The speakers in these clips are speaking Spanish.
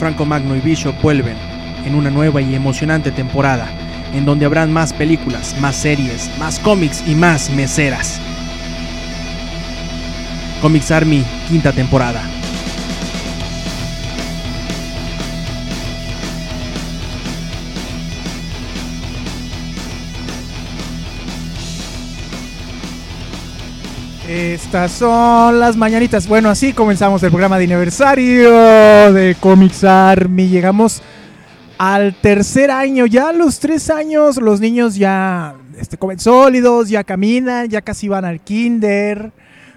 Franco Magno y Bishop vuelven en una nueva y emocionante temporada, en donde habrán más películas, más series, más cómics y más meseras. Comics Army, quinta temporada. Estas son las mañanitas. Bueno, así comenzamos el programa de aniversario de Comics Army. Llegamos al tercer año. Ya a los tres años los niños ya este, comen sólidos, ya caminan, ya casi van al kinder.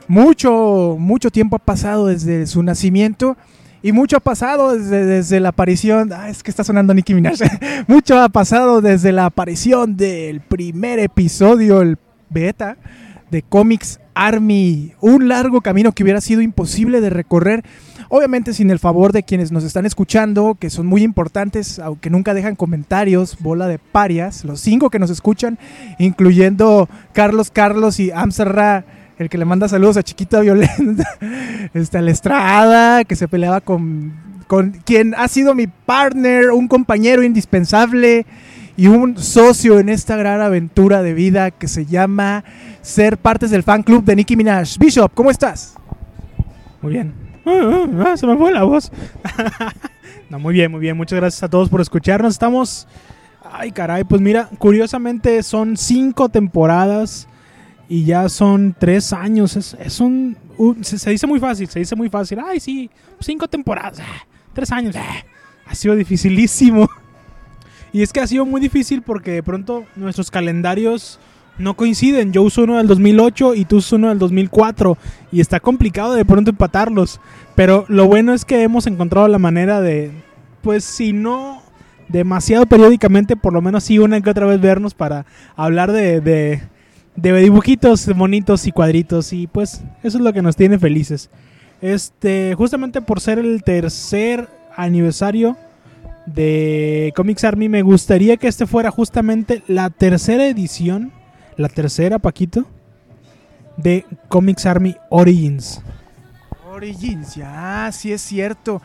Mucho, mucho tiempo ha pasado desde su nacimiento. Y mucho ha pasado desde, desde la aparición. Ah, es que está sonando Nicki Minaj. mucho ha pasado desde la aparición del primer episodio, el beta de Comics Army. Un largo camino que hubiera sido imposible de recorrer. Obviamente sin el favor de quienes nos están escuchando, que son muy importantes, aunque nunca dejan comentarios, bola de parias, los cinco que nos escuchan, incluyendo Carlos Carlos y Amserra, el que le manda saludos a Chiquita Violenta, este, la Estrada, que se peleaba con, con quien ha sido mi partner, un compañero indispensable y un socio en esta gran aventura de vida que se llama ser partes del fan club de Nicki Minaj. Bishop, ¿cómo estás? Muy bien. Ah, ah, ah, se me fue la voz. no, muy bien, muy bien. Muchas gracias a todos por escucharnos. Estamos. Ay, caray, pues mira, curiosamente son cinco temporadas y ya son tres años. Es, un. se, dice muy fácil, se dice muy fácil. Ay, sí, cinco temporadas, tres años. ha sido dificilísimo. Y es que ha sido muy difícil porque de pronto nuestros calendarios no coinciden. Yo uso uno del 2008 y tú usas uno del 2004 y está complicado de pronto empatarlos. Pero lo bueno es que hemos encontrado la manera de, pues si no demasiado periódicamente, por lo menos sí una que otra vez vernos para hablar de, de, de dibujitos bonitos y cuadritos y pues eso es lo que nos tiene felices. Este, justamente por ser el tercer aniversario de Comics Army, me gustaría que este fuera justamente la tercera edición la tercera, Paquito, de Comics Army Origins. Origins, ya, sí es cierto.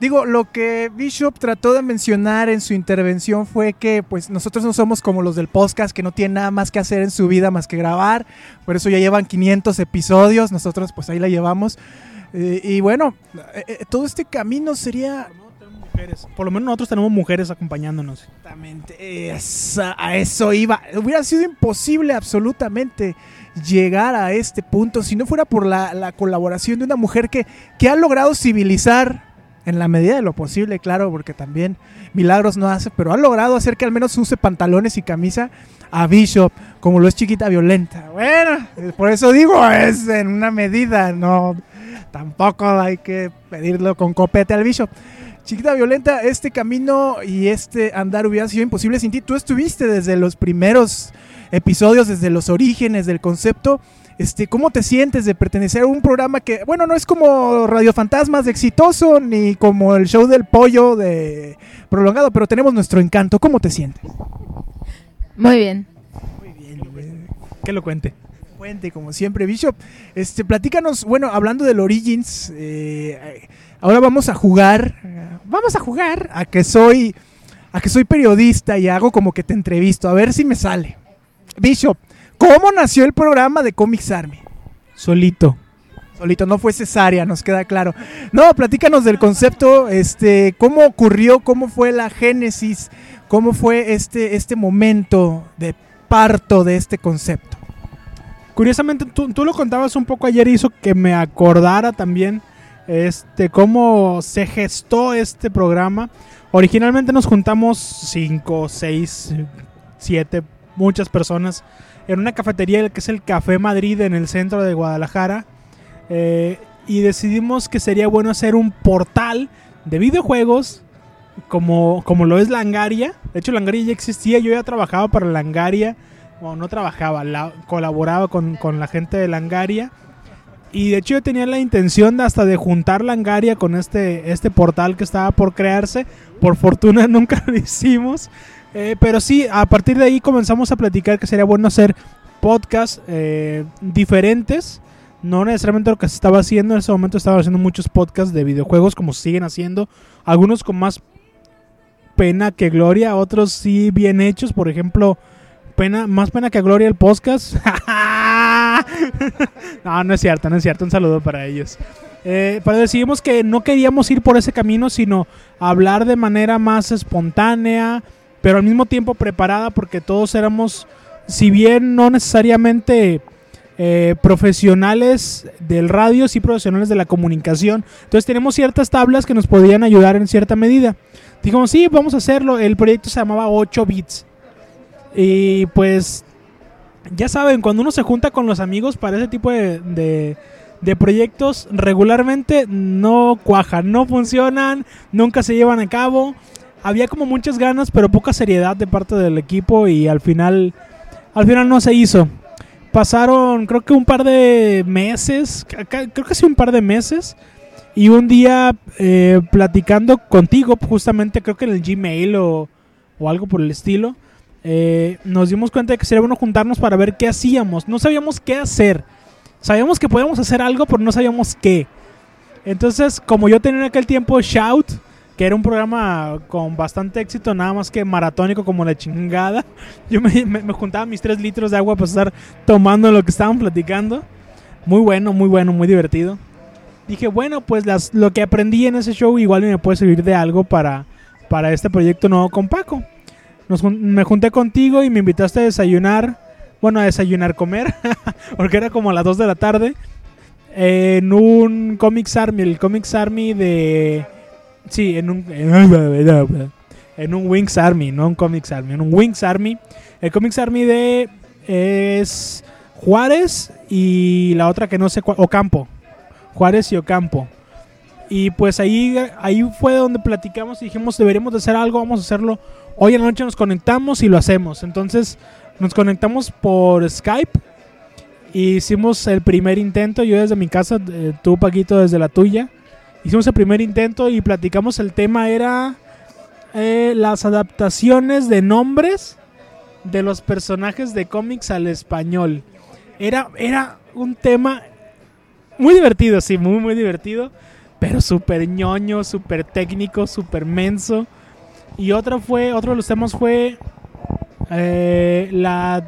Digo, lo que Bishop trató de mencionar en su intervención fue que pues nosotros no somos como los del podcast que no tienen nada más que hacer en su vida más que grabar. Por eso ya llevan 500 episodios, nosotros pues ahí la llevamos. Eh, y bueno, eh, eh, todo este camino sería por lo menos nosotros tenemos mujeres acompañándonos. Exactamente. a eso iba. Hubiera sido imposible absolutamente llegar a este punto si no fuera por la, colaboración de una mujer que, que ha logrado civilizar en la medida de lo posible, claro, porque también milagros no hace, pero ha logrado hacer que al menos use pantalones y camisa a Bishop, como lo es chiquita violenta. Bueno, por eso digo, es en una medida, no, tampoco hay que pedirlo con copete al Bishop. Chiquita Violenta, este camino y este andar hubiera sido imposible sin ti. Tú estuviste desde los primeros episodios, desde los orígenes del concepto. Este, ¿Cómo te sientes de pertenecer a un programa que, bueno, no es como Radio Fantasmas de exitoso, ni como el show del pollo de prolongado, pero tenemos nuestro encanto. ¿Cómo te sientes? Muy bien. Muy bien. Que lo cuente. Cuente, como siempre, Bishop. Este, platícanos, bueno, hablando del Origins, eh, ahora vamos a jugar vamos a jugar a que soy a que soy periodista y hago como que te entrevisto, a ver si me sale. Bishop, ¿cómo nació el programa de Comics Army? Solito. Solito, no fue cesárea, nos queda claro. No, platícanos del concepto, este, cómo ocurrió, cómo fue la génesis, cómo fue este, este momento de parto de este concepto. Curiosamente, tú, tú lo contabas un poco ayer y hizo que me acordara también este, cómo se gestó este programa. Originalmente nos juntamos 5, 6, 7, muchas personas en una cafetería que es el Café Madrid en el centro de Guadalajara. Eh, y decidimos que sería bueno hacer un portal de videojuegos como, como lo es Langaria. De hecho, Langaria ya existía, yo ya trabajaba para Langaria. Bueno, no trabajaba, colaboraba con, con la gente de Langaria. Y de hecho yo tenía la intención de hasta de juntar Langaria con este, este portal que estaba por crearse. Por fortuna nunca lo hicimos. Eh, pero sí, a partir de ahí comenzamos a platicar que sería bueno hacer podcasts eh, diferentes no necesariamente lo que se estaba haciendo. En ese momento estaba haciendo muchos podcasts de videojuegos, como siguen haciendo. Algunos con más pena que gloria, otros sí bien hechos. Por ejemplo, pena, más pena que gloria el podcast. no, no es cierto, no es cierto. Un saludo para ellos. Eh, pero decidimos que no queríamos ir por ese camino, sino hablar de manera más espontánea, pero al mismo tiempo preparada, porque todos éramos, si bien no necesariamente eh, profesionales del radio, sí profesionales de la comunicación. Entonces tenemos ciertas tablas que nos podían ayudar en cierta medida. Dijimos, sí, vamos a hacerlo. El proyecto se llamaba 8 bits. Y pues, ya saben, cuando uno se junta con los amigos para ese tipo de, de, proyectos, regularmente no cuajan, no funcionan, nunca se llevan a cabo. Había como muchas ganas, pero poca seriedad de parte del equipo y al final, al final no se hizo pasaron creo que un par de meses, creo que sí un par de meses, y un día eh, platicando contigo, justamente creo que en el Gmail o, o algo por el estilo, eh, nos dimos cuenta de que sería bueno juntarnos para ver qué hacíamos. No sabíamos qué hacer. Sabíamos que podíamos hacer algo, pero no sabíamos qué. Entonces, como yo tenía en aquel tiempo Shout, que era un programa con bastante éxito, nada más que maratónico como la chingada. Yo me, me, juntaba mis tres litros de agua para estar tomando lo que estaban platicando. Muy bueno, muy bueno, muy divertido. Dije, bueno, pues las, lo que aprendí en ese show igual me puede servir de algo para, para este proyecto nuevo con Paco. Nos, me junté contigo y me invitaste a desayunar. Bueno, a desayunar, comer, porque era como a las 2 de la tarde. En un Comics Army, el Comics Army de Sí, en un, en un Wings Army, no un Comics Army, en un Wings Army. El Comics Army de es Juárez y la otra que no sé cuál, Ocampo. Juárez y Ocampo. Y pues ahí, ahí fue donde platicamos y dijimos deberíamos de hacer algo, vamos a hacerlo. Hoy en la noche nos conectamos y lo hacemos. Entonces nos conectamos por Skype. Y hicimos el primer intento, yo desde mi casa, eh, tú Paquito desde la tuya. Hicimos el primer intento y platicamos el tema era eh, las adaptaciones de nombres de los personajes de cómics al español. Era, era un tema muy divertido, sí, muy, muy divertido. Pero súper ñoño, súper técnico, súper menso. Y otro fue, otro de los temas fue eh, la,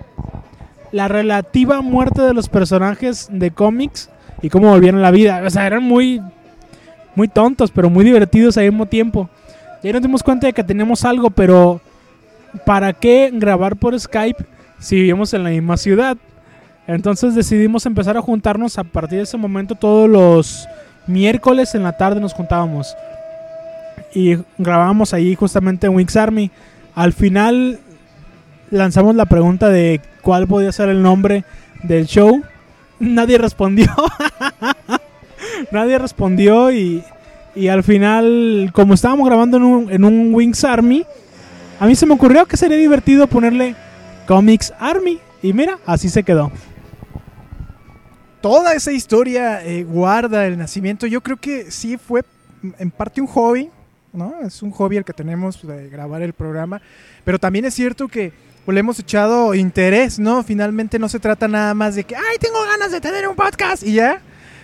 la relativa muerte de los personajes de cómics y cómo volvieron a la vida. O sea, eran muy muy tontos, pero muy divertidos al mismo tiempo. Y ahí nos dimos cuenta de que tenemos algo, pero ¿para qué grabar por Skype si vivimos en la misma ciudad? Entonces decidimos empezar a juntarnos a partir de ese momento todos los miércoles en la tarde nos juntábamos. Y grabábamos ahí justamente en Wings Army. Al final lanzamos la pregunta de cuál podía ser el nombre del show. Nadie respondió. Nadie respondió y, y, al final, como estábamos grabando en un, en un Wings Army, a mí se me ocurrió que sería divertido ponerle Comics Army. Y mira, así se quedó. Toda esa historia eh, guarda el nacimiento. Yo creo que sí fue en parte un hobby, ¿no? Es un hobby el que tenemos de grabar el programa. Pero también es cierto que pues, le hemos echado interés, ¿no? Finalmente no se trata nada más de que, ay, tengo ganas de tener un podcast y ya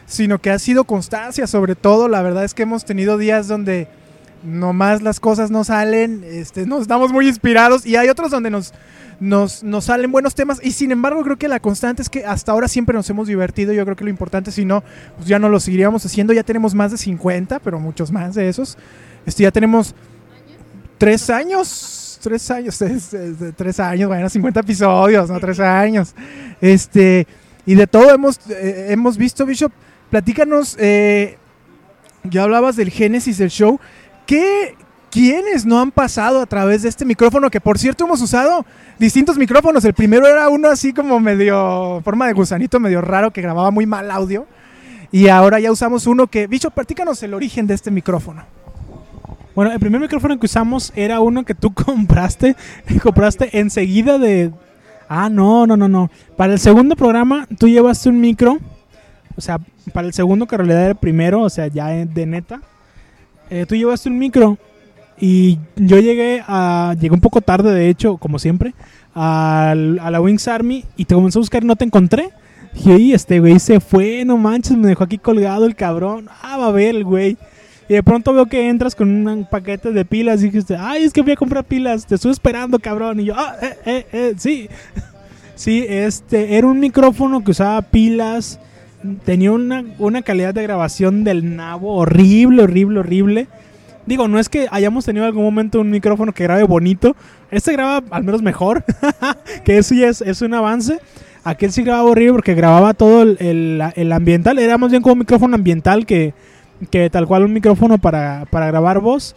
sino que ha sido constancia sobre todo. La verdad es que hemos tenido días donde nomás las cosas no salen, este, nos estamos muy inspirados y hay otros donde nos, nos, nos, salen buenos temas y sin embargo creo que la constante es que hasta ahora siempre nos hemos divertido, yo creo que lo importante si no, pues ya no lo seguiríamos haciendo, ya tenemos más de 50, pero muchos más de esos, este, ya tenemos tres años, tres años, tres años, bueno, 50 episodios, no tres años, este, y de todo hemos, eh, hemos visto, Bishop, Platícanos, eh, ya hablabas del génesis del show. ¿Qué, ¿Quiénes no han pasado a través de este micrófono? Que por cierto hemos usado distintos micrófonos. El primero era uno así como medio, forma de gusanito, medio raro, que grababa muy mal audio. Y ahora ya usamos uno que, bicho, platícanos el origen de este micrófono. Bueno, el primer micrófono que usamos era uno que tú compraste, compraste enseguida de... Ah, no, no, no, no. Para el segundo programa tú llevaste un micro o sea, para el segundo que en realidad era el primero, o sea, ya de neta, eh, tú llevaste un micro y yo llegué a, llegué un poco tarde, de hecho, como siempre, a, a la Wings Army y te comencé a buscar y no te encontré. Y este güey se fue, no manches, me dejó aquí colgado el cabrón. Ah, va a ver el güey. Y de pronto veo que entras con un paquete de pilas y dijiste, ay, es que voy a comprar pilas, te estoy esperando, cabrón. Y yo, ah, eh, eh, eh, sí. sí, este, era un micrófono que usaba pilas, tenía una, una calidad de grabación del nabo horrible, horrible, horrible. Digo, no es que hayamos tenido algún momento un micrófono que grabe bonito. Este graba al menos mejor. que eso ya es, es, un avance. Aquel sí grababa horrible porque grababa todo el, el, el, ambiental. Era más bien como un micrófono ambiental que, que tal cual un micrófono para, para grabar voz.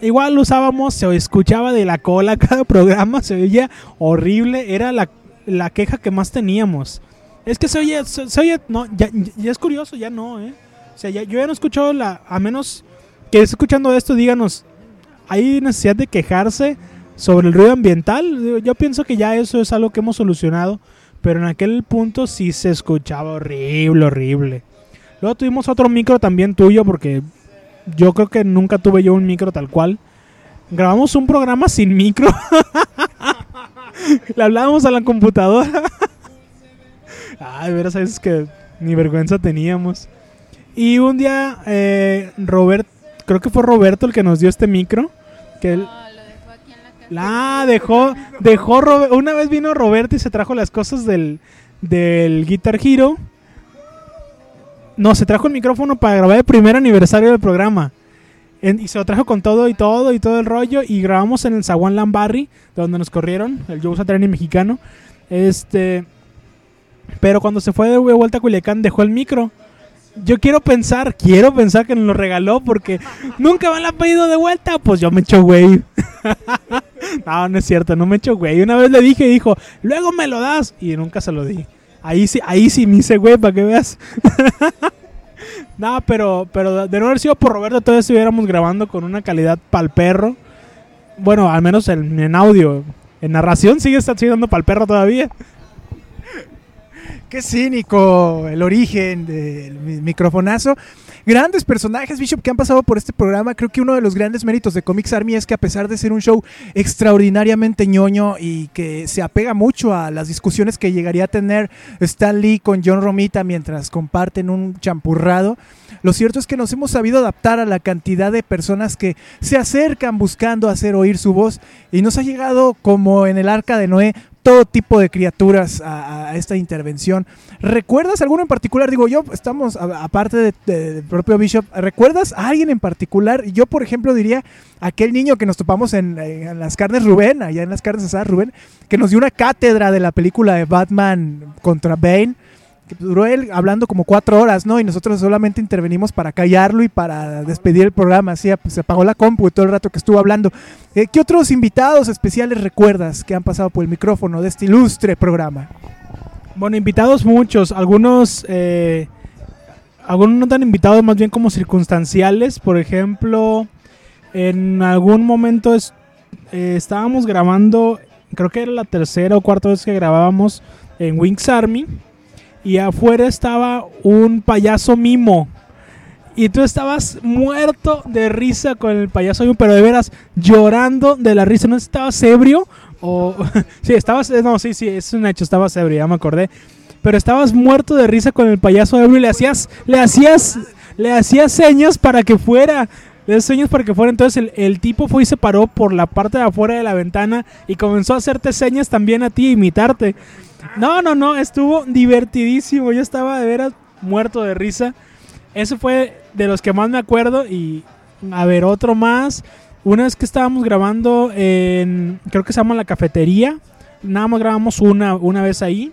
Igual lo usábamos, se escuchaba de la cola cada programa, se oía horrible. Era la, la queja que más teníamos. Es que se oye, se, se no, ya, ya, es curioso, ya no, ¿eh? O sea, yo ya no he escuchado la, a menos que escuchando esto, díganos, ¿hay necesidad de quejarse sobre el ruido ambiental? Yo pienso que ya eso es algo que hemos solucionado, pero en aquel punto sí se escuchaba horrible, horrible. Luego tuvimos otro micro también tuyo, porque yo creo que nunca tuve yo un micro tal cual. Grabamos un programa sin micro. Le hablábamos a la computadora. Ay, veras, es que ni vergüenza teníamos. Y un día, eh, Robert creo que fue Roberto el que nos dio este micro. Que él, la dejó, dejó Robe- una vez vino Roberto y se trajo las cosas del, del Guitar Hero. No, se trajo el micrófono para grabar el primer aniversario del programa. Y se lo trajo con todo y todo y todo el rollo. Y grabamos en el Zaguán Lambarri, donde nos corrieron, el Joe Satriani mexicano. Este. Pero cuando se fue de vuelta a Culiacán, dejó el micro. Yo quiero pensar, quiero pensar que nos lo regaló porque nunca me lo ha pedido de vuelta. Pues yo me echo güey. no, no es cierto, no me echo güey. Una vez le dije y dijo, luego me lo das. Y nunca se lo di. Ahí sí, ahí sí me hice güey para que veas. no, pero, pero de no haber sido por Roberto, todavía estuviéramos grabando con una calidad pal perro. Bueno, al menos en, en audio. En narración sigue siendo pal perro todavía. Qué cínico el origen del mi- microfonazo. Grandes personajes, Bishop, que han pasado por este programa. Creo que uno de los grandes méritos de Comics Army es que a pesar de ser un show extraordinariamente ñoño y que se apega mucho a las discusiones que llegaría a tener Stan Lee con John Romita mientras comparten un champurrado, lo cierto es que nos hemos sabido adaptar a la cantidad de personas que se acercan buscando hacer oír su voz y nos ha llegado como en el arca de Noé todo tipo de criaturas a, esta intervención. ¿Recuerdas alguno en particular? Digo, yo estamos, aparte de- de- del propio Bishop, ¿recuerdas a alguien en particular? Yo, por ejemplo, diría aquel niño que nos topamos en, en las carnes Rubén, allá en las carnes asadas Rubén, que nos dio una cátedra de la película de Batman contra Bane. Duró él hablando como cuatro horas, ¿no? Y nosotros solamente intervenimos para callarlo y para despedir el programa. Así pues, se apagó la compu y todo el rato que estuvo hablando. Eh, ¿Qué otros invitados especiales recuerdas que han pasado por el micrófono de este ilustre programa? Bueno, invitados muchos, algunos, eh, algunos no tan invitados, más bien como circunstanciales. Por ejemplo, en algún momento eh, estábamos grabando, creo que era la tercera o cuarta vez que grabábamos en Wings Army, y afuera estaba un payaso mimo. Y tú estabas muerto de risa con el payaso mimo, pero de veras llorando de la risa. ¿No estabas ebrio? O, sí, estabas, eh, no, sí, sí, es un hecho, estabas ebrio, ya me acordé. Pero estabas muerto de risa con el payaso ebrio y le hacías, le hacías, le hacías señas para que fuera. Le hacías señas para que fuera. Entonces el, el tipo fue y se paró por la parte de afuera de la ventana y comenzó a hacerte señas también a ti, imitarte. No, no, no, estuvo divertidísimo. Yo estaba de veras muerto de risa. Ese fue de los que más me acuerdo. Y a ver, otro más. Una vez que estábamos grabando en. Creo que se llama La Cafetería. Nada más grabamos una, una vez ahí.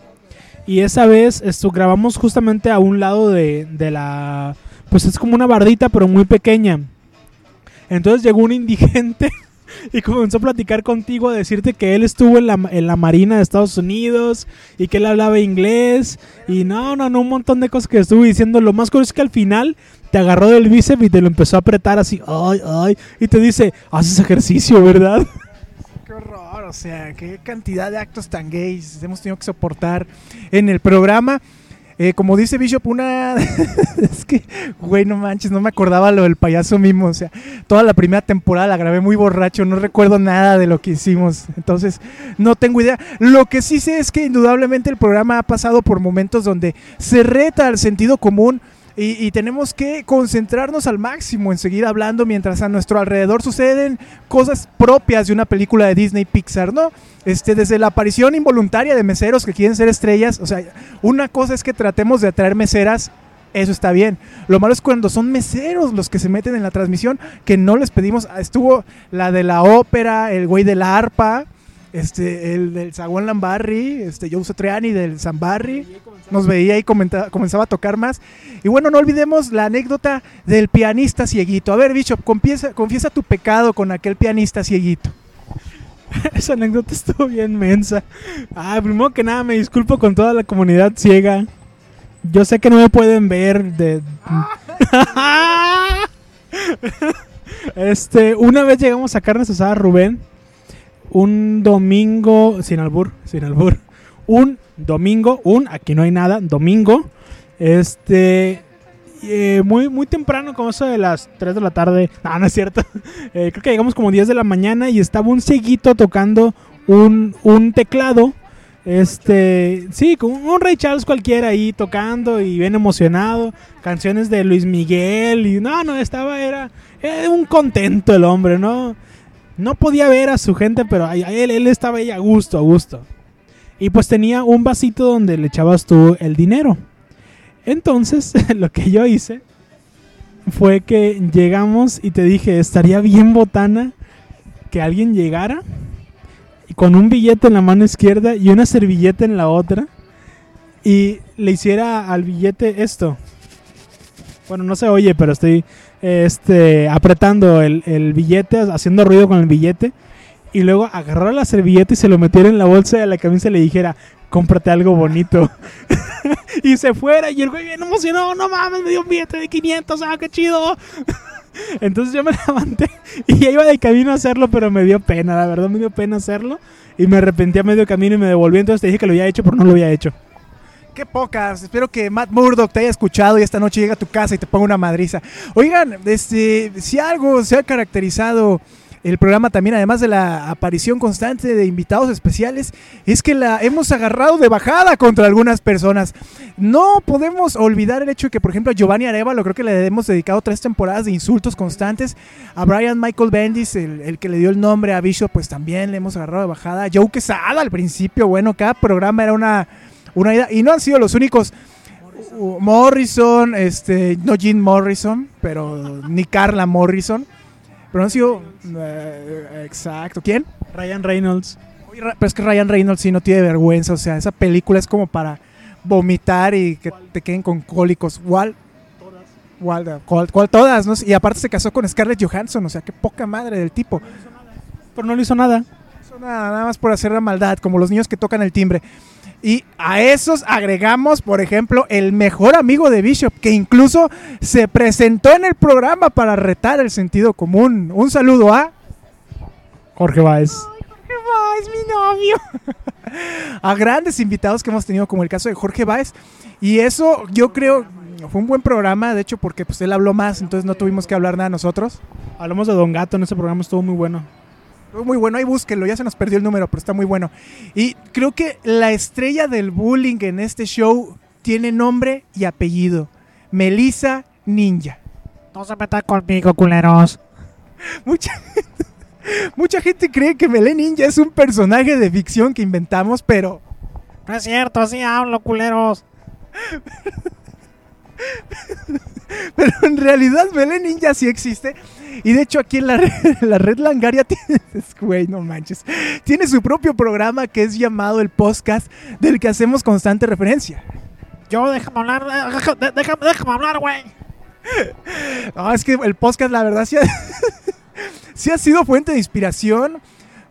Y esa vez esto, grabamos justamente a un lado de, de la. Pues es como una bardita, pero muy pequeña. Entonces llegó un indigente y comenzó a platicar contigo, a decirte que él estuvo en la, en la Marina de Estados Unidos y que él hablaba inglés. Y no, no, no, un montón de cosas que estuvo diciendo. Lo más curioso es que al final te agarró del bíceps y te lo empezó a apretar así, ay, ay. Y te dice, haces ejercicio, ¿verdad? Qué horror, o sea, qué cantidad de actos tan gays hemos tenido que soportar en el programa. Eh, como dice Bishop, una. es que, güey, no manches, no me acordaba lo del payaso mismo. O sea, toda la primera temporada la grabé muy borracho, no recuerdo nada de lo que hicimos. Entonces, no tengo idea. Lo que sí sé es que indudablemente el programa ha pasado por momentos donde se reta al sentido común. Y, y tenemos que concentrarnos al máximo en seguir hablando mientras a nuestro alrededor suceden cosas propias de una película de Disney Pixar, ¿no? Este, desde la aparición involuntaria de meseros que quieren ser estrellas, o sea, una cosa es que tratemos de atraer meseras, eso está bien. Lo malo es cuando son meseros los que se meten en la transmisión, que no les pedimos. Estuvo la de la ópera, el güey de la arpa, este, el del Zaguán Lambarri, este, Joe Satriani del Zambarri. Nos veía y comenta- comenzaba a tocar más. Y bueno, no olvidemos la anécdota del pianista cieguito. A ver, Bishop, confiesa, tu pecado con aquel pianista cieguito. Esa anécdota estuvo bien mensa. Ah, primero que nada, me disculpo con toda la comunidad ciega. Yo sé que no me pueden ver este, una vez llegamos a carnes asadas Rubén. Un domingo, sin albur, sin albur. Un domingo, un, aquí no hay nada, domingo. Este, eh, muy, muy temprano, como eso de las 3 de la tarde. No, no es cierto. Eh, creo que llegamos como 10 de la mañana y estaba un cieguito tocando un, un teclado. Este, sí, con un Ray Charles cualquiera ahí tocando y bien emocionado. Canciones de Luis Miguel y no, no, estaba, era un contento el hombre, ¿no? No podía ver a su gente, pero él, él estaba ahí a gusto, a gusto. Y pues tenía un vasito donde le echabas tú el dinero. Entonces, lo que yo hice fue que llegamos y te dije, estaría bien botana que alguien llegara con un billete en la mano izquierda y una servilleta en la otra y le hiciera al billete esto. Bueno, no se oye, pero estoy este, apretando el, el billete, haciendo ruido con el billete. Y luego agarrar la servilleta y se lo metiera en la bolsa de la camisa y le dijera, cómprate algo bonito. y se fuera y el güey bien emocionado, no mames, me dio un billete de 500, ah, qué chido. Entonces yo me levanté y ya iba de camino a hacerlo, pero me dio pena, la verdad me dio pena hacerlo. Y me arrepentí a medio camino y me devolví. Entonces te dije que lo había hecho, pero no lo había hecho. Qué pocas. Espero que Matt Murdock te haya escuchado y esta noche llega a tu casa y te ponga una madriza. Oigan, este, si algo se ha caracterizado el programa también, además de la aparición constante de invitados especiales, es que la hemos agarrado de bajada contra algunas personas. No podemos olvidar el hecho de que, por ejemplo, a Giovanni Arevalo, creo que le hemos dedicado tres temporadas de insultos constantes. A Brian Michael Bendis, el, el que le dio el nombre a Bishop, pues también le hemos agarrado de bajada. Joe Quesada al principio, bueno, cada programa era una, una idea. Y no han sido los únicos. Uh, Morrison, este, no Jim Morrison, pero ni Carla Morrison. Pero han sido. eh, exacto. ¿Quién? Ryan Reynolds. Pero es que Ryan Reynolds sí no tiene vergüenza. O sea, esa película es como para vomitar y que te queden con cólicos. ¿Cuál? ¿Cuál, cuál, cuál todas? ¿no? Y aparte se casó con Scarlett Johansson. O sea, qué poca madre del tipo. Pero no le hizo nada. Eso nada, nada más por hacer la maldad, como los niños que tocan el timbre. Y a esos agregamos, por ejemplo, el mejor amigo de Bishop, que incluso se presentó en el programa para retar el sentido común. Un saludo a... Jorge Baez. Jorge Baez, mi novio. a grandes invitados que hemos tenido, como el caso de Jorge Baez. Y eso yo creo fue un buen programa, de hecho, porque pues él habló más, entonces no tuvimos que hablar nada nosotros. Hablamos de Don Gato en ese programa, estuvo muy bueno. Muy bueno, ahí búsquenlo, ya se nos perdió el número, pero está muy bueno. Y creo que la estrella del bullying en este show tiene nombre y apellido. Melissa Ninja. No se metan conmigo, culeros. Mucha, mucha gente cree que Melé Ninja es un personaje de ficción que inventamos, pero No es cierto, así hablo, culeros. Pero en realidad Belén Ninja sí existe. Y de hecho aquí en la red, la red Langaria tiene, güey, no manches, tiene su propio programa que es llamado el podcast del que hacemos constante referencia. Yo, déjame hablar, deja- de- déjame, déjame hablar, güey. No, es que el podcast la verdad sí ha, sí ha sido fuente de inspiración,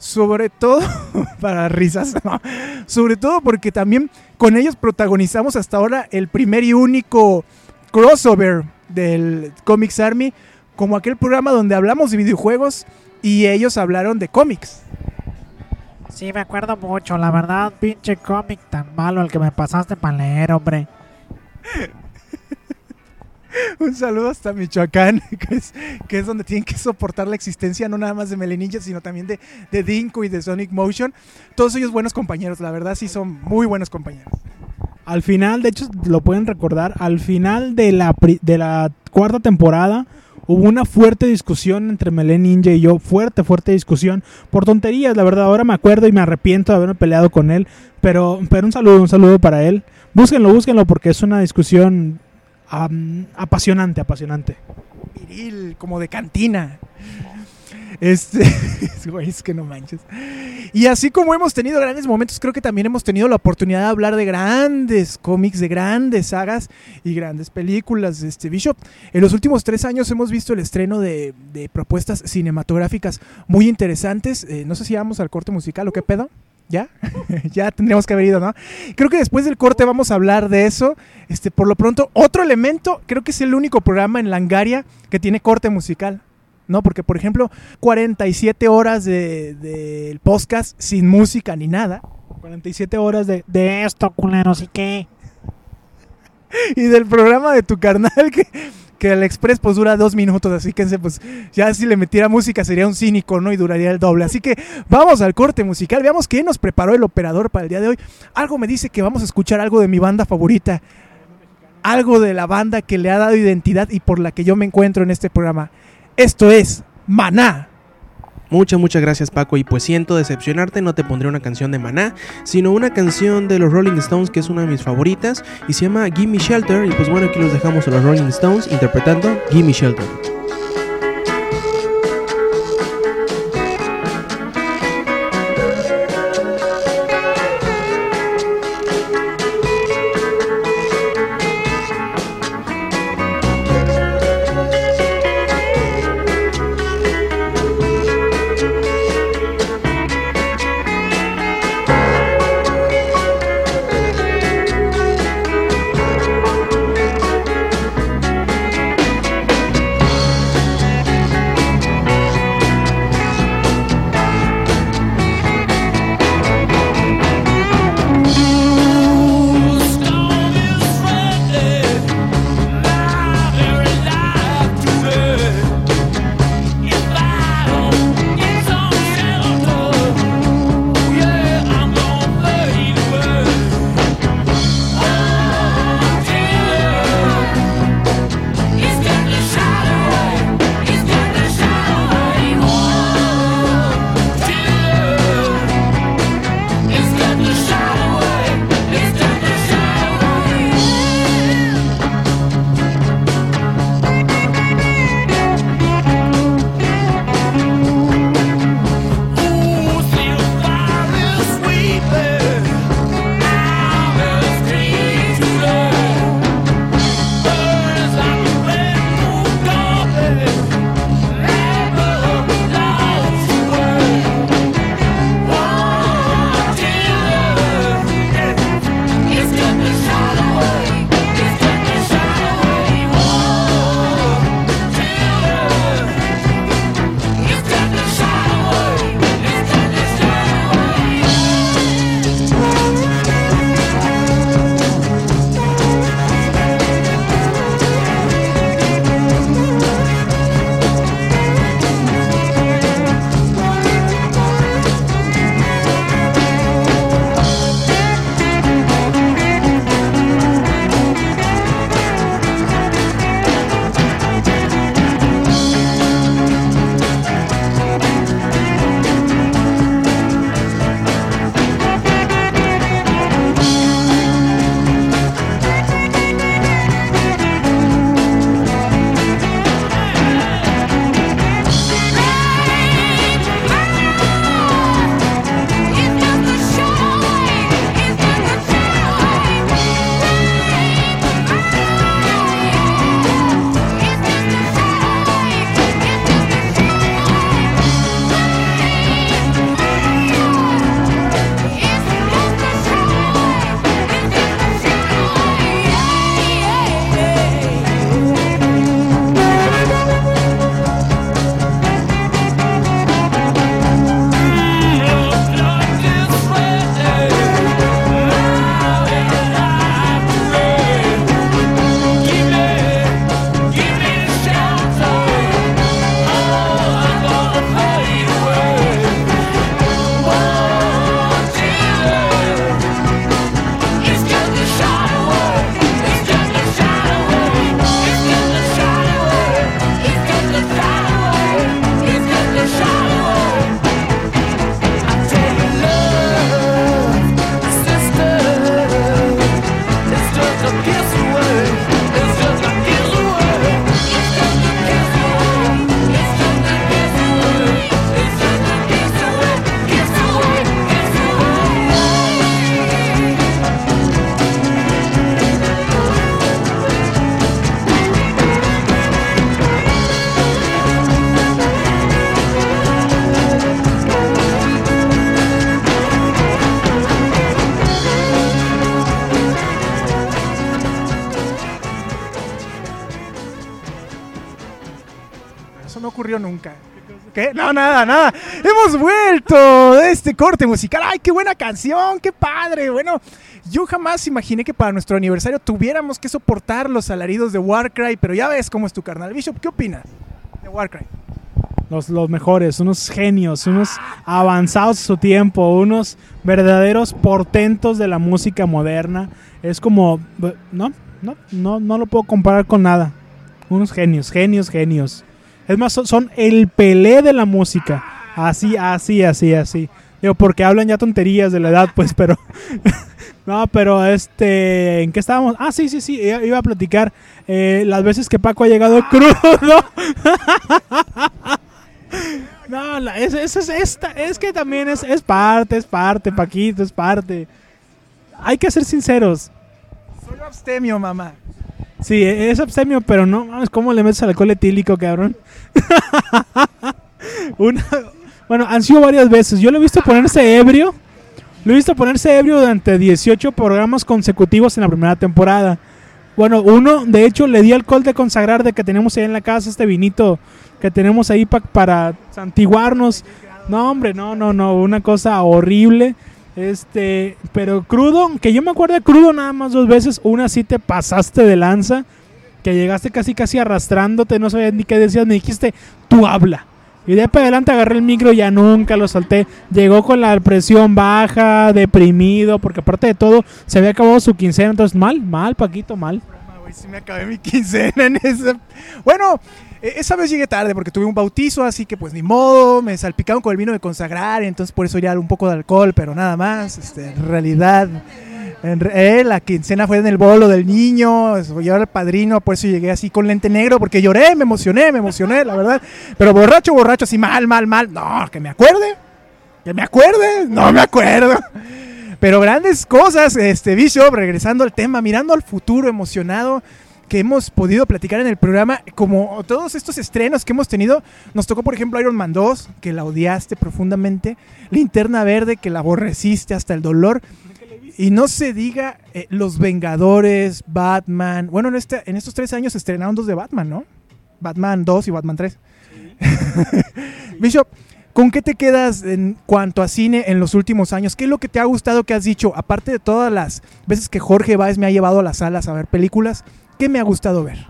sobre todo para risas, ¿no? sobre todo porque también con ellos protagonizamos hasta ahora el primer y único crossover del Comics Army, como aquel programa donde hablamos de videojuegos y ellos hablaron de cómics. Sí, me acuerdo mucho, la verdad, pinche cómic tan malo el que me pasaste para leer, hombre. Un saludo hasta Michoacán, que es, que es donde tienen que soportar la existencia no nada más de Melenilla, sino también de, de Dinko y de Sonic Motion. Todos ellos buenos compañeros, la verdad sí son muy buenos compañeros. Al final, de hecho, lo pueden recordar, al final de la, de la cuarta temporada hubo una fuerte discusión entre Melen Ninja y yo, fuerte, fuerte discusión, por tonterías, la verdad, ahora me acuerdo y me arrepiento de haberme peleado con él, pero, pero un saludo, un saludo para él. Búsquenlo, búsquenlo porque es una discusión apasionante, apasionante. Viril, como de cantina. Este, güey, es que no manches. Y así como hemos tenido grandes momentos, creo que también hemos tenido la oportunidad de hablar de grandes cómics, de grandes sagas y grandes películas. Este Bishop, en los últimos tres años hemos visto el estreno de, de propuestas cinematográficas muy interesantes. Eh, no sé si vamos al corte musical o qué pedo. ¿Ya? ya tendríamos que haber ido, ¿no? Creo que después del corte vamos a hablar de eso. Este, por lo pronto, otro elemento, creo que es el único programa en Langaria que tiene corte musical. ¿No? Porque, por ejemplo, 47 horas del de, podcast sin música ni nada. 47 horas de... De esto, culeros, ¿y qué? Y del programa de tu carnal que, que el Express pues dura dos minutos. Así que pues ya si le metiera música sería un cínico, ¿no? Y duraría el doble. Así que vamos al corte musical. Veamos qué nos preparó el operador para el día de hoy. Algo me dice que vamos a escuchar algo de mi banda favorita. Algo de la banda que le ha dado identidad y por la que yo me encuentro en este programa. Esto es Maná. Muchas, muchas gracias Paco y pues siento decepcionarte, no te pondré una canción de Maná, sino una canción de los Rolling Stones que es una de mis favoritas y se llama Gimme Shelter y pues bueno aquí los dejamos a los Rolling Stones interpretando Gimme Shelter. Corte musical. ¡Ay, qué buena canción! ¡Qué padre! Bueno, yo jamás imaginé que para nuestro aniversario tuviéramos que soportar los alaridos de Warcry, pero ya ves cómo es tu carnal. Bishop, ¿qué opinas de Warcry? Los, los mejores, unos genios, unos avanzados a su tiempo, unos verdaderos portentos de la música moderna. Es como, no, no, no, no lo puedo comparar con nada. Unos genios, genios, genios. Es más, son el pelé de la música. Así, así, así, así. Digo, porque hablan ya tonterías de la edad, pues, pero... no, pero este... ¿En qué estábamos? Ah, sí, sí, sí. Iba a platicar eh, las veces que Paco ha llegado crudo. no, la- es, es, es, esta- es que también es, es parte, es parte, Paquito, es parte. Hay que ser sinceros. Soy abstemio, mamá. Sí, es abstemio, pero no mames, ¿cómo le metes alcohol etílico, cabrón? Una, bueno, han sido varias veces. Yo lo he visto ponerse ebrio. Lo he visto ponerse ebrio durante 18 programas consecutivos en la primera temporada. Bueno, uno, de hecho, le di alcohol de consagrar de que tenemos ahí en la casa, este vinito que tenemos ahí pa- para santiguarnos. No, hombre, no, no, no, una cosa horrible. Este, pero crudo, que yo me acuerdo de crudo nada más dos veces. Una sí te pasaste de lanza, que llegaste casi casi arrastrándote, no sabías ni qué decías, me dijiste, tú habla. Y de para adelante agarré el micro ya nunca lo solté. Llegó con la presión baja, deprimido, porque aparte de todo, se había acabado su quincena. Entonces, mal, mal, Paquito, mal. Bueno, esa vez llegué tarde porque tuve un bautizo, así que pues ni modo, me salpicaron con el vino de consagrar, entonces por eso ya un poco de alcohol, pero nada más. Este, en realidad, eh, la quincena fue en el bolo del niño, eso, yo era el padrino, por eso llegué así con lente negro, porque lloré, me emocioné, me emocioné, la verdad. Pero borracho, borracho, así mal, mal, mal. No, que me acuerde, que me acuerde, no me acuerdo. Pero grandes cosas, este Bishop, regresando al tema, mirando al futuro, emocionado, que hemos podido platicar en el programa, como todos estos estrenos que hemos tenido, nos tocó por ejemplo Iron Man 2, que la odiaste profundamente, Linterna Verde, que la aborreciste hasta el dolor, y no se diga eh, Los Vengadores, Batman, bueno, en, este, en estos tres años se estrenaron dos de Batman, ¿no? Batman 2 y Batman 3. Bishop, ¿Con qué te quedas en cuanto a cine en los últimos años? ¿Qué es lo que te ha gustado que has dicho? Aparte de todas las veces que Jorge Báez me ha llevado a las salas a ver películas, ¿qué me ha gustado ver?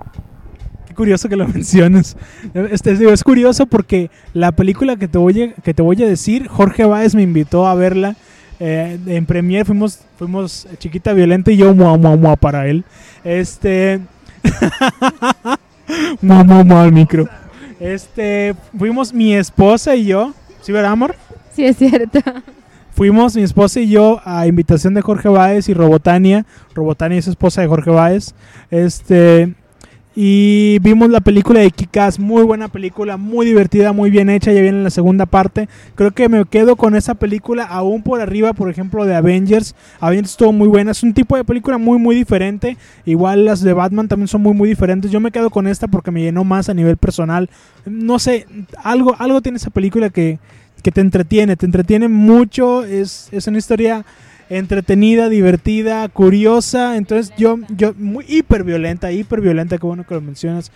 Qué curioso que lo menciones. Este, digo, es curioso porque la película que te voy a, que te voy a decir, Jorge Báez me invitó a verla. Eh, en Premiere fuimos, fuimos Chiquita Violenta y yo mua, mua, mua para él. Este. mua, mua, mua al micro. Este. Fuimos mi esposa y yo. ¿Sí, verdad, amor? Sí, es cierto. Fuimos mi esposa y yo a invitación de Jorge Báez y Robotania. Robotania es esposa de Jorge Báez. Este. Y vimos la película de Kikas, muy buena película, muy divertida, muy bien hecha, ya viene la segunda parte. Creo que me quedo con esa película aún por arriba, por ejemplo, de Avengers. Avengers estuvo muy buena, es un tipo de película muy muy diferente. Igual las de Batman también son muy muy diferentes. Yo me quedo con esta porque me llenó más a nivel personal. No sé, algo algo tiene esa película que que te entretiene, te entretiene mucho, es, es una historia entretenida, divertida, curiosa, entonces yo, yo, muy hiper violenta, hiper violenta, qué bueno que lo mencionas.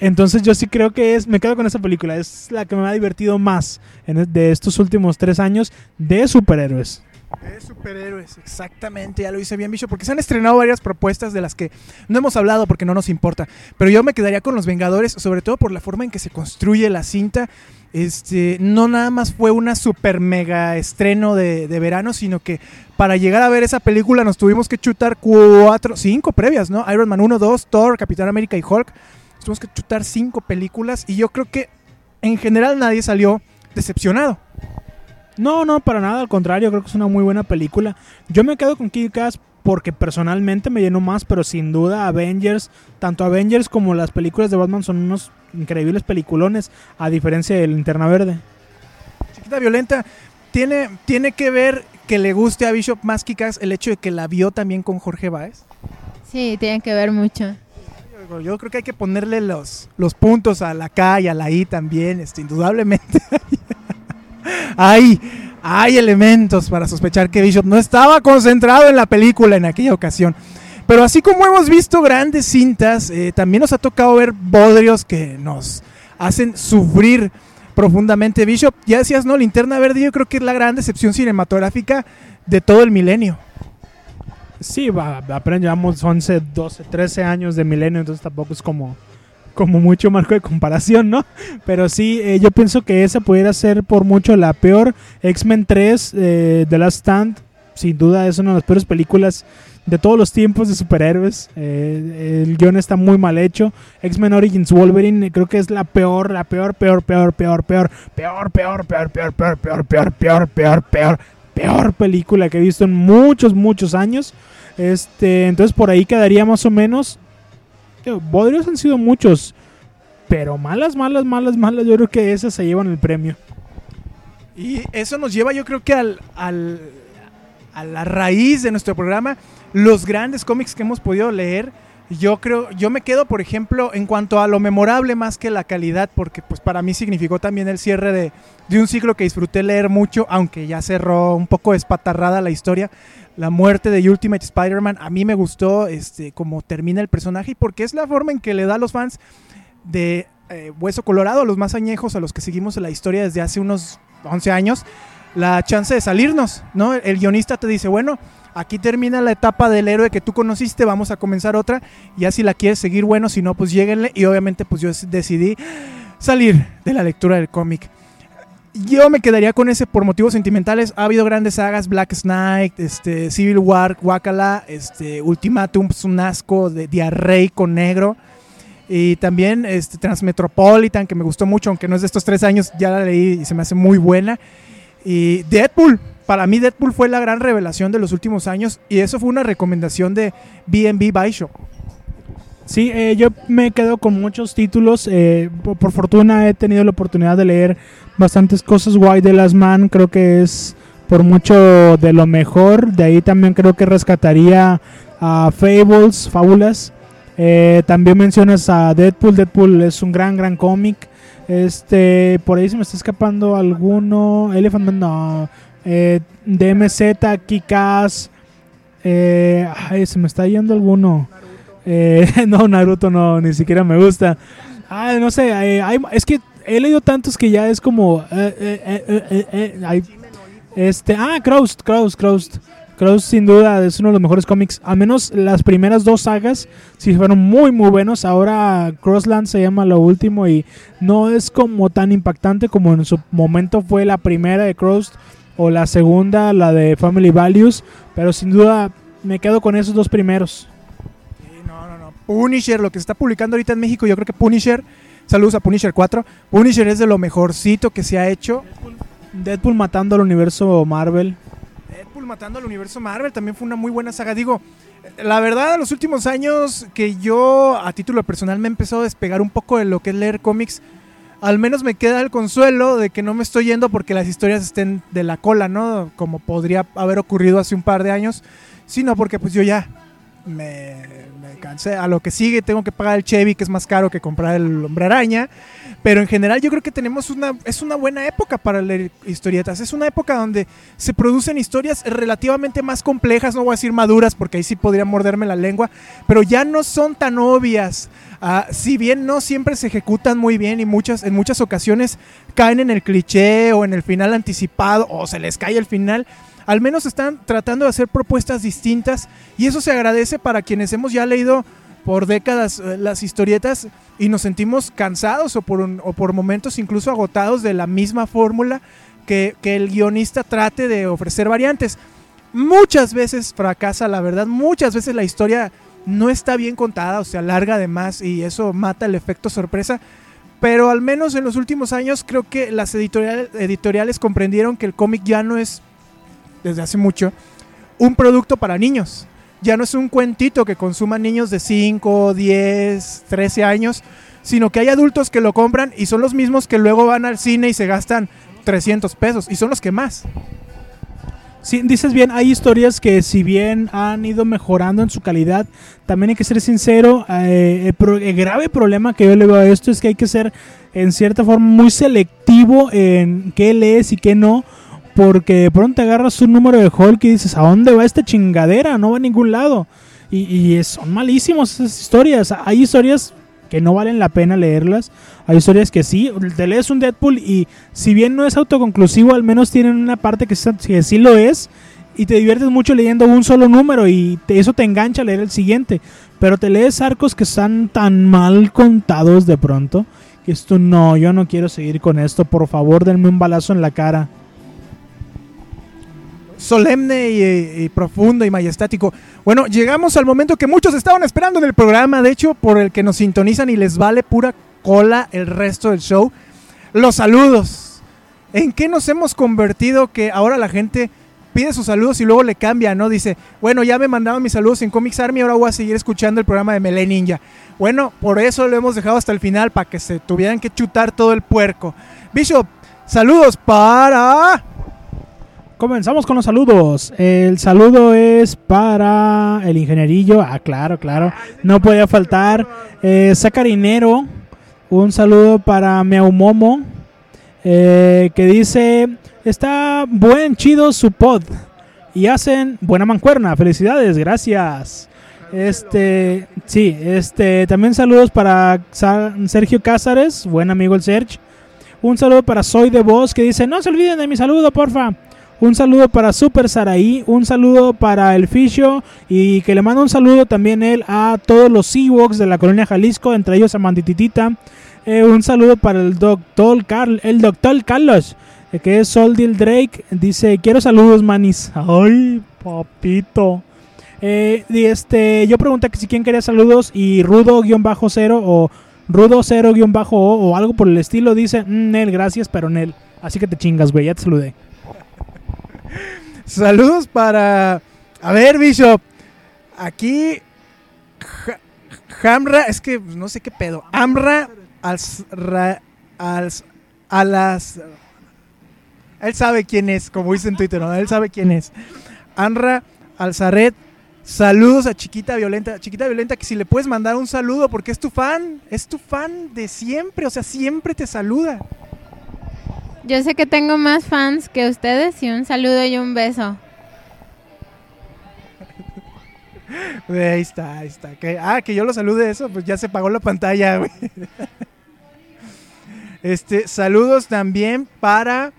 Entonces yo sí creo que es, me quedo con esa película, es la que me ha divertido más de estos últimos tres años de superhéroes. De superhéroes, exactamente, ya lo hice bien, bicho, porque se han estrenado varias propuestas de las que no hemos hablado porque no nos importa. Pero yo me quedaría con los Vengadores, sobre todo por la forma en que se construye la cinta. Este, no nada más fue una super mega estreno de, de verano, sino que para llegar a ver esa película nos tuvimos que chutar cuatro, cinco previas, ¿no? Iron Man 1, 2, Thor, Capitán América y Hulk. Tuvimos que chutar cinco películas y yo creo que en general nadie salió decepcionado. No, no, para nada, al contrario, creo que es una muy buena película. Yo me quedo con Kick-Ass porque personalmente me llenó más, pero sin duda Avengers, tanto Avengers como las películas de Batman son unos increíbles peliculones, a diferencia de Linterna Verde. Chiquita Violenta tiene, tiene que ver que le guste a Bishop más Kikas el hecho de que la vio también con Jorge Báez. Sí, tienen que ver mucho. Yo, yo creo que hay que ponerle los, los puntos a la K y a la I también, este, indudablemente. hay, hay elementos para sospechar que Bishop no estaba concentrado en la película en aquella ocasión. Pero así como hemos visto grandes cintas, eh, también nos ha tocado ver bodrios que nos hacen sufrir profundamente Bishop. Ya decías, ¿no? Linterna Verde yo creo que es la gran decepción cinematográfica de todo el milenio. Sí, apenas llevamos 11, 12, 13 años de milenio, entonces tampoco es como, como mucho marco de comparación, ¿no? Pero sí, eh, yo pienso que esa pudiera ser por mucho la peor. X-Men 3, eh, The Last Stand, sin duda es una de las peores películas de todos los tiempos de superhéroes. Eh, el guion está muy mal hecho. X-Men Origins Wolverine eh, creo que es la peor, la peor, peor, peor, peor, peor, peor, peor, peor, peor, peor, peor, peor, peor, peor, peor, peor película que he visto en muchos, muchos años. Este, entonces por ahí quedaría más o menos. Han sido muchos. Pero malas, malas, malas, malas. Yo creo que esas se llevan el premio. Y eso nos lleva, yo creo que a la raíz de nuestro programa, los grandes cómics que hemos podido leer. Yo creo, yo me quedo, por ejemplo, en cuanto a lo memorable más que la calidad, porque pues para mí significó también el cierre de, de un ciclo que disfruté leer mucho, aunque ya cerró un poco espatarrada la historia. La muerte de Ultimate Spider-Man, a mí me gustó este, cómo termina el personaje y porque es la forma en que le da a los fans de eh, Hueso Colorado, a los más añejos, a los que seguimos la historia desde hace unos 11 años, la chance de salirnos, ¿no? El guionista te dice, bueno, aquí termina la etapa del héroe que tú conociste, vamos a comenzar otra, y así la quieres seguir, bueno, si no, pues lléguenle, y obviamente pues yo decidí salir de la lectura del cómic. Yo me quedaría con ese por motivos sentimentales. Ha habido grandes sagas, Black Knight, este, Civil War, Wakala, este, Ultimatum, pues, un asco de con negro. Y también este, Transmetropolitan, que me gustó mucho, aunque no es de estos tres años, ya la leí y se me hace muy buena. Y Deadpool, para mí Deadpool fue la gran revelación de los últimos años y eso fue una recomendación de BNB Baisho. Sí, eh, yo me quedo con muchos títulos. Eh, por, fortuna he tenido la oportunidad de leer bastantes cosas guay de Las Man. Creo que es por mucho de lo mejor. De ahí también creo que rescataría a Fables, Fábulas. Eh, también mencionas a Deadpool. Deadpool es un gran, gran cómic. Este, por ahí se me está escapando alguno. Elephant Man, no. Eh, DMZ, Kikas. Eh, ay, se me está yendo alguno. Eh, no, Naruto no, ni siquiera me gusta. Ay, no sé, eh, hay, es que he leído tantos que ya es como. Eh, hay, este, ah, Kraust, Kraust, Kraust. Kraust sin duda es uno de los mejores cómics. Al menos las primeras dos sagas sí fueron muy muy buenos. Ahora Crossland se llama lo último y no es como tan impactante como en su momento fue la primera de Kraust o la segunda, la de Family Values. Pero sin duda me quedo con esos dos primeros. Punisher, lo que se está publicando ahorita en México, yo creo que Punisher, saludos a Punisher 4. Punisher es de lo mejorcito que se ha hecho. Deadpool matando al universo Marvel. Deadpool matando al universo Marvel también fue una muy buena saga. Digo, la verdad, en los últimos años que yo, a título personal, me he empezado a despegar un poco de lo que es leer cómics. Al menos me queda el consuelo de que no me estoy yendo porque las historias estén de la cola, ¿no? Como podría haber ocurrido hace un par de años, sino porque pues yo ya me, cansé. A lo que sigue tengo que pagar el Chevy, que es más caro que comprar el Hombre Araña. Pero en general yo creo que tenemos una, es una buena época para leer historietas. Es una época donde se producen historias relativamente más complejas, no voy a decir maduras porque ahí sí podría morderme la lengua, pero ya no son tan obvias. Uh, si bien no siempre se ejecutan muy bien y muchas, en muchas ocasiones caen en el cliché o en el final anticipado o se les cae el final, al menos están tratando de hacer propuestas distintas y eso se agradece para quienes hemos ya leído por décadas eh, las historietas y nos sentimos cansados o por, o por momentos incluso agotados de la misma fórmula que, que, el guionista trate de ofrecer variantes. Muchas veces fracasa, la verdad, muchas veces la historia no está bien contada o se alarga de más y eso mata el efecto sorpresa. Pero al menos en los últimos años creo que las editoriales comprendieron que el cómic ya no es, desde hace mucho, un producto para niños ya no es un cuentito que consuman niños de 5, 10, 13 años, sino que hay adultos que lo compran y son los mismos que luego van al cine y se gastan 300 pesos y son los que más. Dices bien, hay historias que si bien han ido mejorando en su calidad, también hay que ser sincero, eh, el, el, grave problema que yo le veo a esto es que hay que ser en cierta forma muy selectivo en qué lees y qué no, porque de pronto agarras un número de Hulk y dices, ¿a dónde va esta chingadera? No va a ningún lado. Y, y son malísimos esas historias. Hay historias que no valen la pena leerlas. Hay historias que sí, te lees un Deadpool y si bien no es autoconclusivo, al menos tienen una parte que, que sí lo es y te diviertes mucho leyendo un solo número y te- eso te engancha a leer el siguiente. Pero te lees arcos que están tan mal contados de pronto que esto no, yo no quiero seguir con esto. Por favor, denme un balazo en la cara. Solemne y, profundo y majestático. Bueno, llegamos al momento que muchos estaban esperando en el programa, de hecho, por el que nos sintonizan y les vale pura cola el resto del show. Los saludos. ¿En qué nos hemos convertido que ahora la gente pide sus saludos y luego le cambia, ¿no? Dice, bueno, ya me mandaron mis saludos en Comics Army, ahora voy a seguir escuchando el programa de Melee Ninja. Bueno, por eso lo hemos dejado hasta el final, para que se tuvieran que chutar todo el puerco. Bishop, saludos para... Comenzamos con los saludos. El saludo es para el ingenierillo. Ah, claro, claro. No podía faltar. Eh, Sacarinero. Un saludo para Meaumomo. eh, que dice: Está buen, chido su pod. Y hacen buena mancuerna. Felicidades, gracias. Este, sí, este, también saludos para Sergio Cázares, buen amigo el Serge. Un saludo para Soy de Voz que dice, no se olviden de mi saludo, porfa. Un saludo para Super Saraí, un saludo para El Fisio y que le mando un saludo también él a todos los Ewoks de la colonia Jalisco, entre ellos a Mandititita. Eh, un saludo para el doctor, Carl, el doctor Carlos, eh, que es Soldil Drake. Dice, quiero saludos, manis. Ay, papito. Eh, y este, yo pregunté que si quién quería saludos y Rudo-0 o Rudo0-o o algo por el estilo dice, "Mm, Nel, gracias, pero Nel. Así que te chingas, güey, ya te saludé. Saludos para. A ver, Bishop. Aquí. Ja- Hamra. Es que no sé qué pedo. Amra. Als, ra- a las. Él sabe quién es, como dice en Twitter, ¿no? Él sabe quién es. Amra Alzaret. Saludos a Chiquita Violenta. Chiquita Violenta, que si le puedes mandar un saludo porque es tu fan. Es tu fan de siempre. O sea, siempre te saluda. Yo sé que tengo más fans que ustedes y un saludo y un beso. Ahí está, ahí está. Que- ah, que yo lo salude eso, pues ya se pagó la pantalla. Este, saludos también para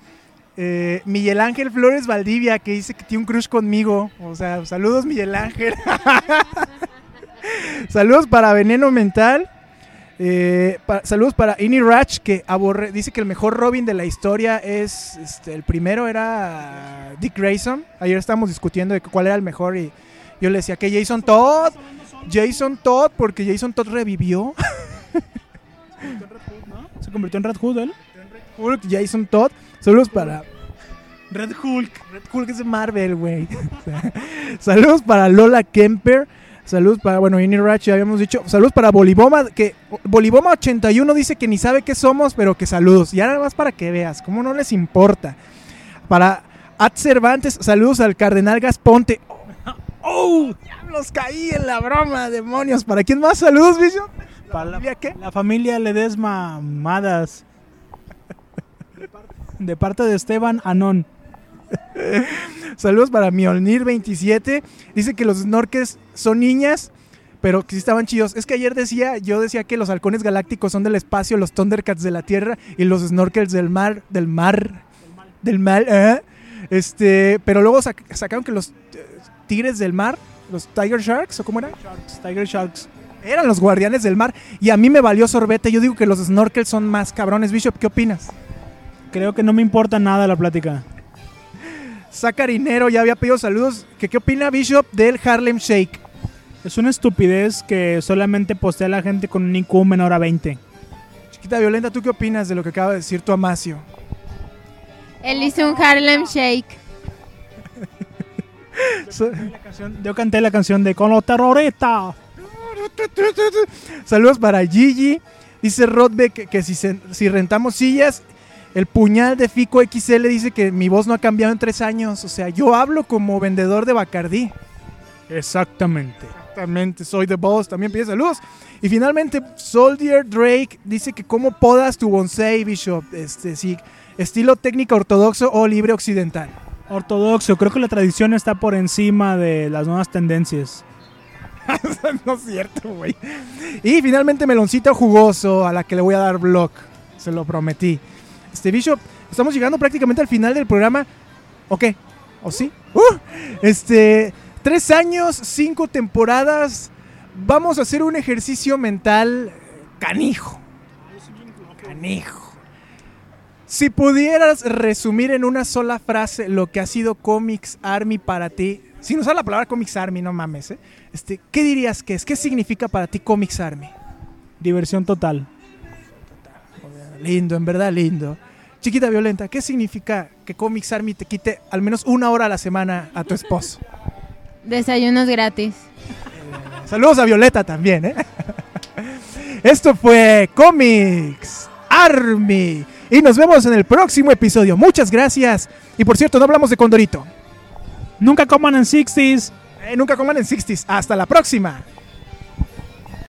eh, Miguel Ángel Flores Valdivia, que dice que tiene un crush conmigo. O sea, saludos Miguel Ángel. saludos para Veneno Mental. Eh, saludos para Ini Ratch, que aborre- dice que el mejor Robin de la historia es, este, el primero era Dick Grayson. Ayer estábamos discutiendo de cuál era el mejor y yo le decía que Jason Todd, Jason Todd, porque Jason Todd revivió. Se convirtió en Red Hood, él. Hulk, Jason Todd. Saludos para Red Hulk. Red Hulk es de Marvel, güey. Saludos para Lola Kemper. Saludos para, bueno, Ini Ratch, ya habíamos dicho. Saludos para Boliboma, que Boliboma 81 dice que ni sabe qué somos, pero que saludos. Ya nada más para que veas, cómo no les importa. Para Ad Cervantes, saludos al Cardenal Gasponte. ¡Oh! Diablos, caí en la broma, demonios. ¿Para quién más? Saludos, Vision. Para la, ¿Familia qué? la familia Ledesma Amadas. De parte de Esteban Anón. Saludos para Mjolnir27. Dice que los snorkels son niñas, pero que sí estaban chidos. Es que ayer decía, yo decía que los halcones galácticos son del espacio, los Thundercats de la Tierra y los snorkels del mar, del mar, del mar. ¿eh? Este, pero luego sac- sacaron que los eh, tigres del mar, los Tiger Sharks, ¿o cómo era? Sharks, Tiger Sharks. Eran los guardianes del mar. Y a mí me valió sorbete. Yo digo que los snorkels son más cabrones. Bishop, ¿qué opinas? Creo que no me importa nada la plática. Sacarinero ya había pedido saludos. ¿Qué, ¿Qué opina Bishop del Harlem Shake? Es una estupidez que solamente postea a la gente con un IQ menor a 20. Chiquita Violenta, ¿tú qué opinas de lo que acaba de decir tu Amacio? Él hizo un Harlem Shake. So- La canción- yo canté la canción de Con los terroristas. Saludos para Gigi. Dice Rodbe que, que si, se- si rentamos sillas, el puñal de Fico XL dice que mi voz no ha cambiado en tres años. O sea, yo hablo como vendedor de Bacardí. Exactamente. Exactamente, soy The Boss. También pide saludos. Y finalmente, Soldier Drake dice que cómo podas tu bonsai, Bishop. Este, sí, estilo técnica ortodoxo o libre occidental. Ortodoxo. Creo que la tradición está por encima de las nuevas tendencias. no es cierto, güey. Y finalmente Meloncito Jugoso, a la que le voy a dar blog. Se lo prometí. Este Bishop, estamos llegando prácticamente al final del programa. ¿O qué? ¿O sí? ¡Uh! Este, tres años, cinco temporadas. Vamos a hacer un ejercicio mental canijo. Canijo. Si pudieras resumir en una sola frase lo que ha sido Comics Army para ti, sin usar la palabra Comics Army, no mames, ¿eh? Este, ¿Qué dirías que es? ¿Qué significa para ti Comics Army? Diversión total. Lindo, en verdad lindo. Chiquita Violenta, ¿qué significa que Comics Army te quite al menos una hora a la semana a tu esposo? Desayunos gratis. Saludos a Violeta también, ¿eh? Esto fue Comics Army. Y nos vemos en el próximo episodio. Muchas gracias. Y por cierto, no hablamos de Condorito. Nunca coman en 60s. Eh, nunca coman en 60s. Hasta la próxima.